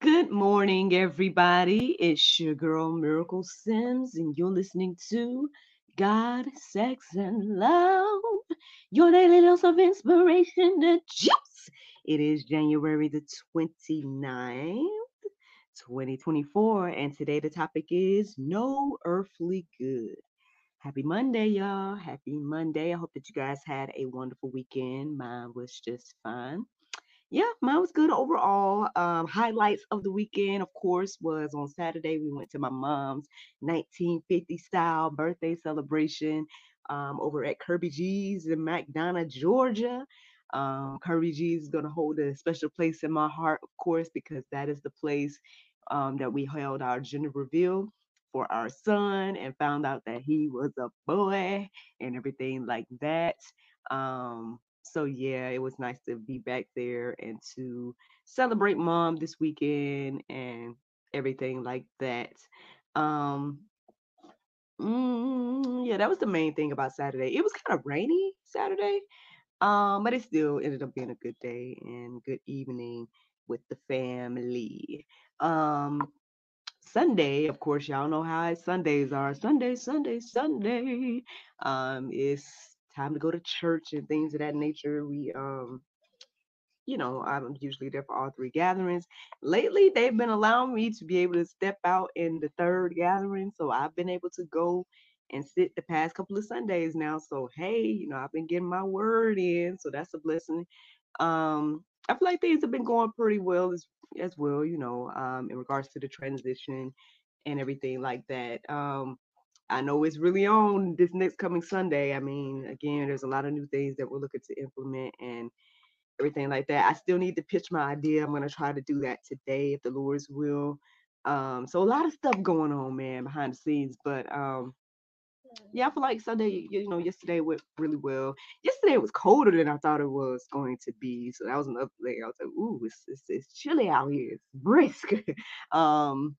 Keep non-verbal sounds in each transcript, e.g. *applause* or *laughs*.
Good morning, everybody. It's your girl Miracle Sims, and you're listening to God, Sex, and Love. Your daily dose of inspiration, the juice. It is January the 29th, 2024, and today the topic is No Earthly Good. Happy Monday, y'all. Happy Monday. I hope that you guys had a wonderful weekend. Mine was just fine yeah, mine was good overall. Um, highlights of the weekend, of course, was on Saturday. We went to my mom's 1950 style birthday celebration um, over at Kirby G's in McDonough, Georgia. Um, Kirby G's is going to hold a special place in my heart, of course, because that is the place um, that we held our gender reveal for our son and found out that he was a boy and everything like that. Um, so yeah, it was nice to be back there and to celebrate mom this weekend and everything like that. Um, mm, yeah, that was the main thing about Saturday. It was kind of rainy Saturday, um, but it still ended up being a good day and good evening with the family. Um, Sunday, of course, y'all know how Sundays are. Sunday, Sunday, Sunday. Um, it's time to go to church and things of that nature. We um you know, I'm usually there for all three gatherings. Lately, they've been allowing me to be able to step out in the third gathering. So I've been able to go and sit the past couple of Sundays now. So hey, you know, I've been getting my word in. So that's a blessing. Um, I feel like things have been going pretty well as as well, you know, um, in regards to the transition and everything like that. Um, I know it's really on this next coming Sunday. I mean, again, there's a lot of new things that we're looking to implement and everything like that. I still need to pitch my idea. I'm gonna try to do that today if the Lord's will. Um, so a lot of stuff going on, man, behind the scenes. But um, yeah, I feel like Sunday, you know, yesterday went really well. Yesterday it was colder than I thought it was going to be. So that was another thing. I was like, ooh, it's, it's, it's chilly out here. It's brisk. *laughs* um,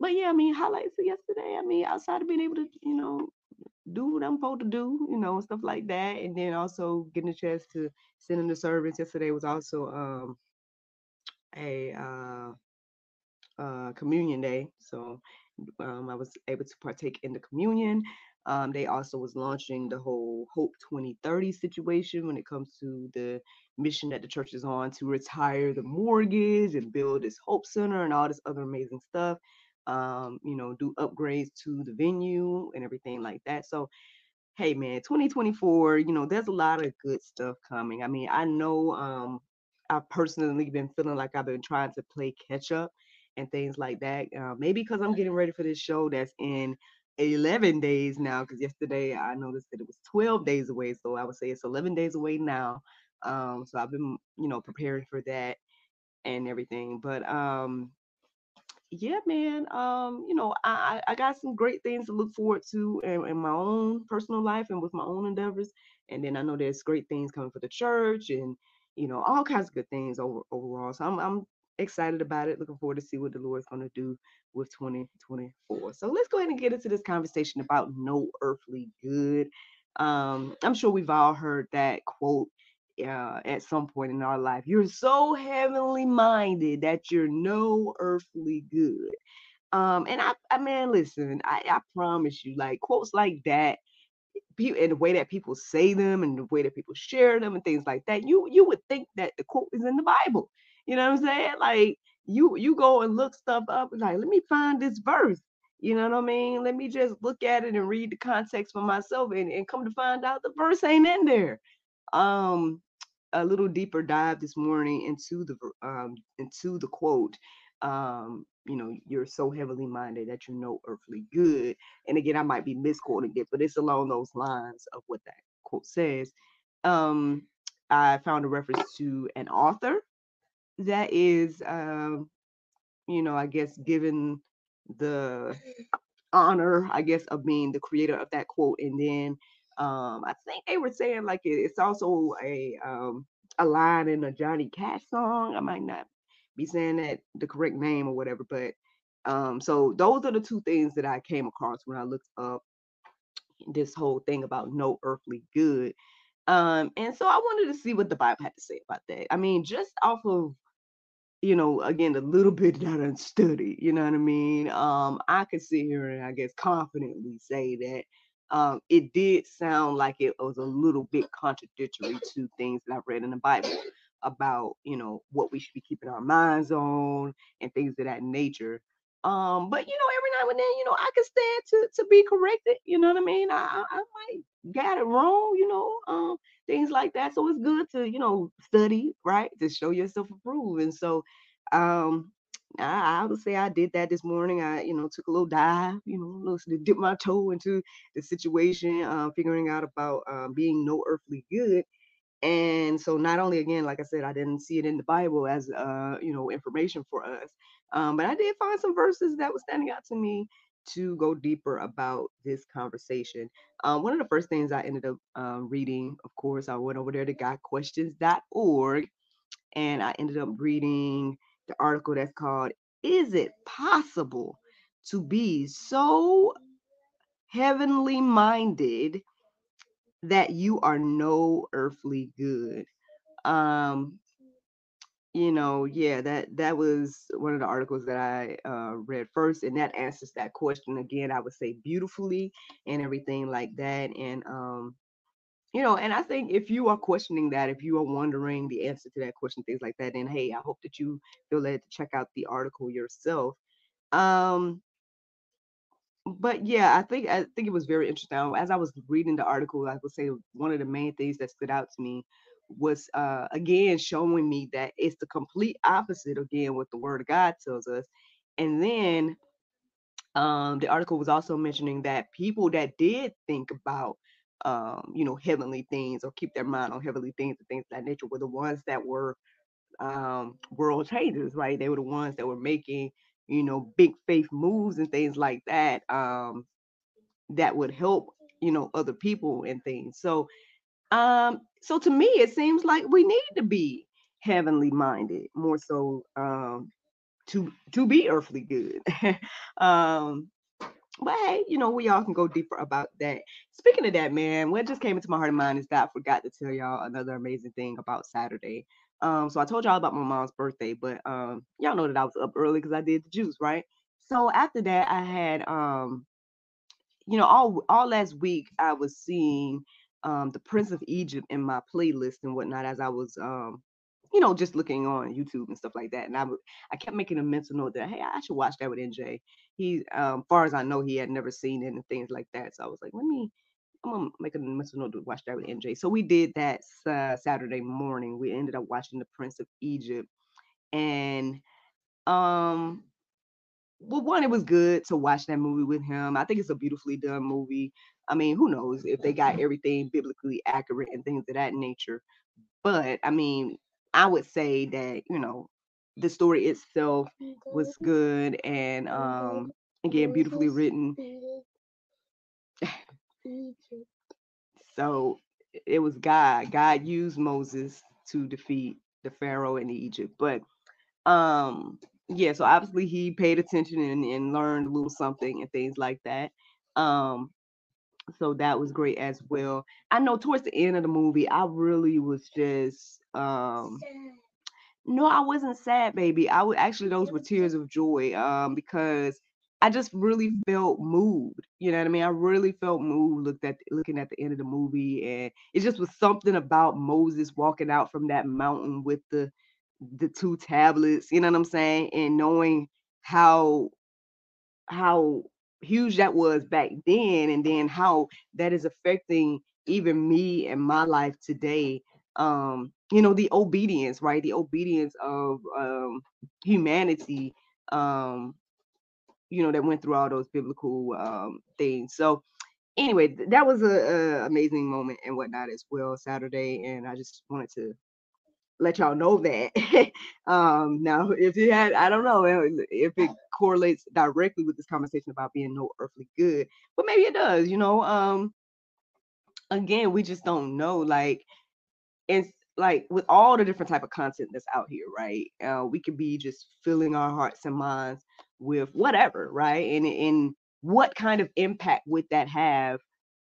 but yeah, I mean, highlights of yesterday. I mean, outside of being able to, you know, do what I'm supposed to do, you know, stuff like that, and then also getting a chance to send in the service. Yesterday was also um a uh, uh, communion day, so um, I was able to partake in the communion. Um, they also was launching the whole Hope 2030 situation when it comes to the mission that the church is on to retire the mortgage and build this Hope Center and all this other amazing stuff um, you know, do upgrades to the venue and everything like that. So, hey, man, 2024, you know, there's a lot of good stuff coming. I mean, I know um, I've personally been feeling like I've been trying to play catch up and things like that. Uh, maybe because I'm getting ready for this show that's in 11 days now, because yesterday I noticed that it was 12 days away. So I would say it's 11 days away now. Um, so I've been, you know, preparing for that and everything. But um, yeah, man. Um, you know, I I got some great things to look forward to in, in my own personal life and with my own endeavors. And then I know there's great things coming for the church and you know all kinds of good things over overall. So I'm I'm excited about it. Looking forward to see what the Lord's going to do with 2024. So let's go ahead and get into this conversation about no earthly good. Um, I'm sure we've all heard that quote uh, at some point in our life. You're so heavenly minded that you're no earthly good. Um, and I, I mean, listen, I, I promise you, like quotes like that, people and the way that people say them and the way that people share them and things like that, you you would think that the quote is in the Bible. You know what I'm saying? Like you you go and look stuff up like, let me find this verse. You know what I mean? Let me just look at it and read the context for myself and, and come to find out the verse ain't in there. Um, a little deeper dive this morning into the um, into the quote. Um, you know, you're so heavily minded that you know earthly good. And again, I might be misquoting it, but it's along those lines of what that quote says, um, I found a reference to an author that is, um, you know, I guess given the honor, I guess, of being the creator of that quote. And then um, I think they were saying like it's also a um, a line in a Johnny Cash song. I might not be saying that the correct name or whatever, but um, so those are the two things that I came across when I looked up this whole thing about no earthly good. Um, and so I wanted to see what the Bible had to say about that. I mean, just off of you know, again, a little *laughs* bit that I study, you know what I mean? Um, I could sit here and I guess confidently say that um, it did sound like it was a little bit contradictory to things that I've read in the Bible about, you know, what we should be keeping our minds on and things of that nature. Um, but you know, every now and then, you know, I can stand to to be corrected. You know what I mean? I I, might got it wrong. You know, um, things like that. So it's good to you know study, right, to show yourself approved. And so, um, I, would say I did that this morning. I you know took a little dive, you know, little, dip my toe into the situation, uh, figuring out about um, being no earthly good. And so not only again, like I said, I didn't see it in the Bible as uh, you know, information for us. Um, but I did find some verses that was standing out to me to go deeper about this conversation. Um, one of the first things I ended up um, reading, of course, I went over there to gotquestions.org and I ended up reading the article that's called Is It Possible to Be So Heavenly Minded That You Are No Earthly Good? Um, you know, yeah, that that was one of the articles that I uh, read first, and that answers that question again. I would say beautifully and everything like that, and um, you know, and I think if you are questioning that, if you are wondering the answer to that question, things like that, then hey, I hope that you feel led to check out the article yourself. Um, but yeah, I think I think it was very interesting. As I was reading the article, I would say one of the main things that stood out to me was uh, again showing me that it's the complete opposite again what the word of God tells us. And then um, the article was also mentioning that people that did think about um, you know heavenly things or keep their mind on heavenly things and things of that nature were the ones that were um, world changers, right? They were the ones that were making you know big faith moves and things like that um, that would help you know other people and things. So um, so to me, it seems like we need to be heavenly minded more so um, to to be earthly good. *laughs* um, but hey, you know, we all can go deeper about that. Speaking of that, man, what just came into my heart and mind is that I forgot to tell y'all another amazing thing about Saturday. Um, so I told y'all about my mom's birthday, but um, y'all know that I was up early because I did the juice, right? So after that, I had um, you know, all all last week I was seeing um, the Prince of Egypt in my playlist and whatnot as I was, um, you know, just looking on YouTube and stuff like that. And I I kept making a mental note that hey, I should watch that with NJ. He, um, far as I know, he had never seen it and things like that. So I was like, let me, I'm gonna make a mental note to watch that with NJ. So we did that uh, Saturday morning. We ended up watching the Prince of Egypt, and um well, one, it was good to watch that movie with him. I think it's a beautifully done movie. I mean, who knows if they got everything biblically accurate and things of that nature. But I mean, I would say that, you know, the story itself was good and um again beautifully written. so it was God. God used Moses to defeat the Pharaoh in Egypt. But um yeah, so obviously he paid attention and, and learned a little something and things like that. Um, so that was great as well. I know towards the end of the movie, I really was just um no, I wasn't sad, baby. I would actually those were tears of joy um because I just really felt moved. You know what I mean? I really felt moved looked at looking at the end of the movie and it just was something about Moses walking out from that mountain with the the two tablets, you know what I'm saying? And knowing how how huge that was back then and then how that is affecting even me and my life today. Um, you know, the obedience, right? The obedience of um humanity um you know that went through all those biblical um things. So anyway, that was a, a, amazing moment and whatnot as well Saturday, and I just wanted to let y'all know that. *laughs* um, now, if it had, I don't know if it correlates directly with this conversation about being no earthly good, but maybe it does. You know, um, again, we just don't know. Like, it's like with all the different type of content that's out here, right? Uh, we could be just filling our hearts and minds with whatever, right? And and what kind of impact would that have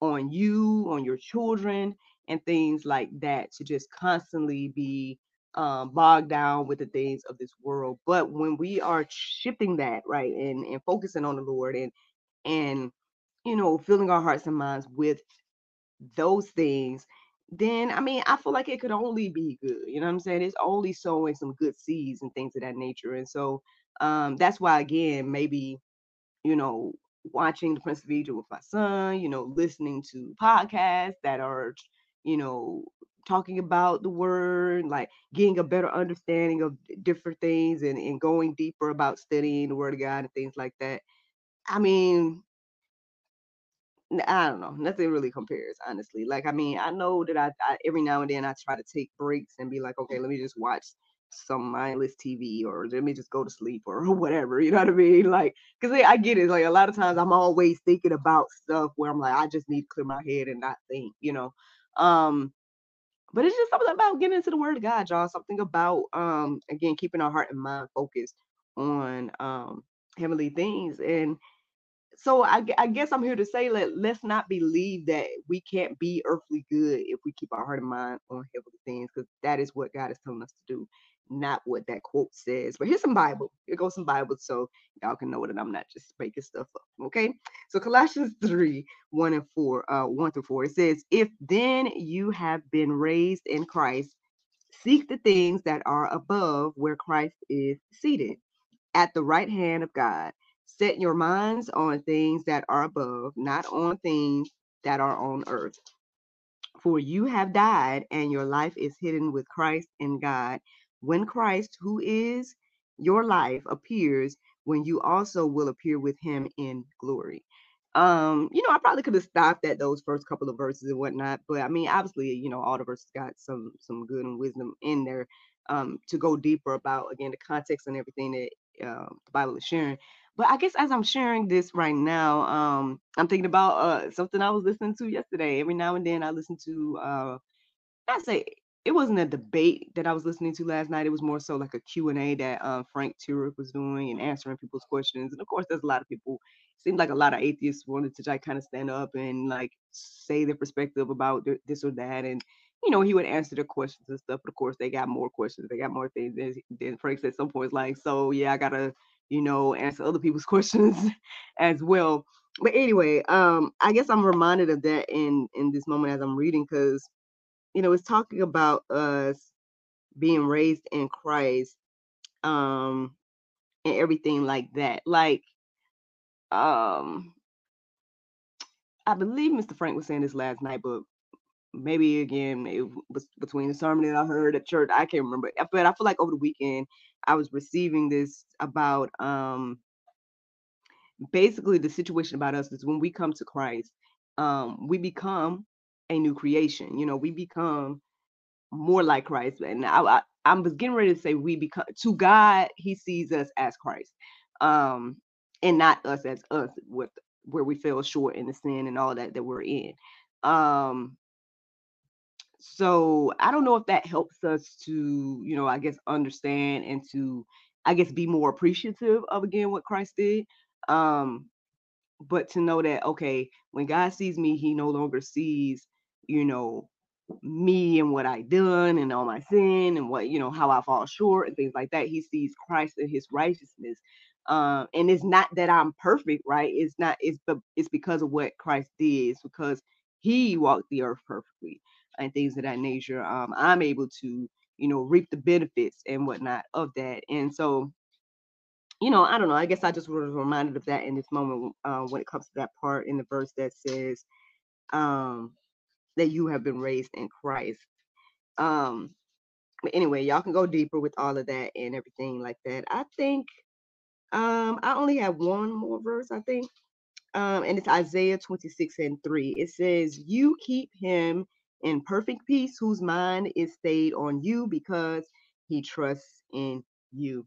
on you, on your children, and things like that to just constantly be um, bogged down with the things of this world. But when we are shifting that, right, and, and focusing on the Lord and and you know, filling our hearts and minds with those things, then I mean, I feel like it could only be good. You know what I'm saying? It's only sowing some good seeds and things of that nature. And so um that's why again, maybe, you know, watching the Prince of Egypt with my son, you know, listening to podcasts that are, you know, talking about the word, like getting a better understanding of different things and, and going deeper about studying the word of God and things like that. I mean, I don't know. Nothing really compares, honestly. Like, I mean, I know that I, I every now and then I try to take breaks and be like, okay, let me just watch some mindless TV or let me just go to sleep or *laughs* whatever. You know what I mean? Like, because I get it. Like a lot of times I'm always thinking about stuff where I'm like, I just need to clear my head and not think. You know. Um, but it's just something about getting into the word of God, y'all. Something about um again keeping our heart and mind focused on um heavenly things and so I, I, guess I'm here to say let let's not believe that we can't be earthly good if we keep our heart and mind on heavenly things, because that is what God is telling us to do, not what that quote says. But here's some Bible. Here goes some Bible, so y'all can know that I'm not just making stuff up. Okay. So Colossians *laughs* 3, 1 and 4, uh, 1 through 4, it says, If then you have been raised in Christ, seek the things that are above where Christ is seated at the right hand of God. Set your minds on things that are above, not on things that are on earth. For you have died, and your life is hidden with Christ in God. When Christ, who is your life, appears, when you also will appear with him in glory. Um, you know, I probably could have stopped at those first couple of verses and whatnot, but I mean, obviously, you know, all the verses got some some good and wisdom in there um, to go deeper about again the context and everything that uh, the Bible is sharing. But I guess as I'm sharing this right now, um, I'm thinking about uh, something I was listening to yesterday. Every now and then I listen to, uh, I say it wasn't a debate that I was listening to last night. It was more so like a Q&A that uh, Frank Turek was doing and answering people's questions. And of course, there's a lot of people, it seemed like a lot of atheists wanted to like kind of stand up and like say their perspective about this or that. And, you know, he would answer their questions and stuff. But of course, they got more questions. They got more things. Then Frank said some points like, so yeah, I got to you know, answer other people's *laughs* questions as well. But anyway, um, I guess I'm reminded of that in in this moment as I'm reading because, you know, it's talking about us being raised in Christ, um, and everything like that. Like, um, I believe Mr. Frank was saying this last night, but maybe again it was between the sermon that I heard at church. I can't remember, but I feel like over the weekend I was receiving this about um basically the situation about us is when we come to Christ, um, we become a new creation. You know, we become more like Christ. And I, I, I was getting ready to say we become to God, He sees us as Christ, um, and not us as us with where we fell short in the sin and all that that we're in. Um, so I don't know if that helps us to, you know, I guess understand and to, I guess, be more appreciative of again what Christ did. Um, but to know that okay, when God sees me, He no longer sees, you know, me and what I done and all my sin and what you know how I fall short and things like that. He sees Christ and His righteousness. Um, and it's not that I'm perfect, right? It's not. It's but it's because of what Christ did. It's because He walked the earth perfectly and things of that nature, um, I'm able to, you know, reap the benefits and whatnot of that. And so, you know, I don't know. I guess I just was reminded of that in this moment uh, when it comes to that part in the verse that says um, that you have been raised in Christ. Um, but anyway, y'all can go deeper with all of that and everything like that. I think um, I only have one more verse. I think um, and it's Isaiah 26 and 3. It says, You keep him in perfect peace, whose mind is stayed on you because he trusts in you.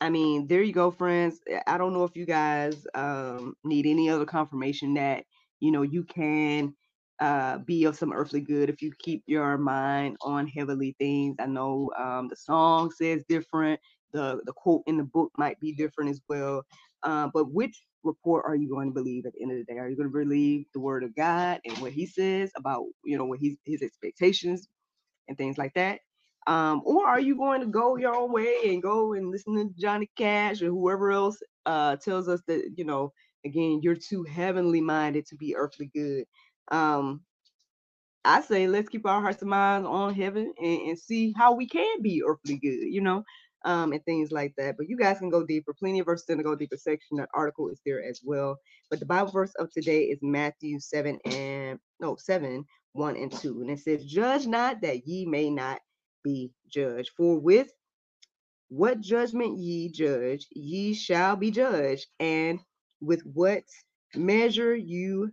I mean, there you go, friends. I don't know if you guys um, need any other confirmation that, you know, you can uh, be of some earthly good if you keep your mind on heavenly things. I know um, the song says different, the, the quote in the book might be different as well. Uh, but which report are you going to believe at the end of the day? Are you going to believe the word of God and what he says about, you know, what he's, his expectations and things like that? Um, or are you going to go your own way and go and listen to Johnny Cash or whoever else uh, tells us that, you know, again, you're too heavenly minded to be earthly good? Um, I say let's keep our hearts and minds on heaven and, and see how we can be earthly good, you know, um, and things like that. But you guys can go deeper. Plenty of verses in the go deeper section. That article is there as well. But the Bible verse of today is Matthew 7 and no 7, 1 and 2. And it says, Judge not that ye may not be judged. For with what judgment ye judge, ye shall be judged, and with what measure you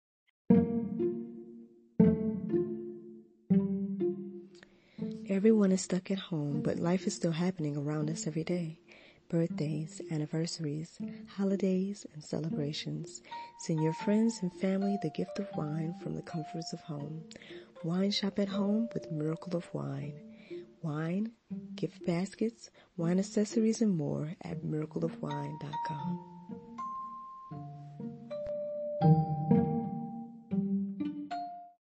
Everyone is stuck at home, but life is still happening around us every day. Birthdays, anniversaries, holidays, and celebrations. Send your friends and family the gift of wine from the comforts of home. Wine shop at home with Miracle of Wine. Wine, gift baskets, wine accessories, and more at miracleofwine.com.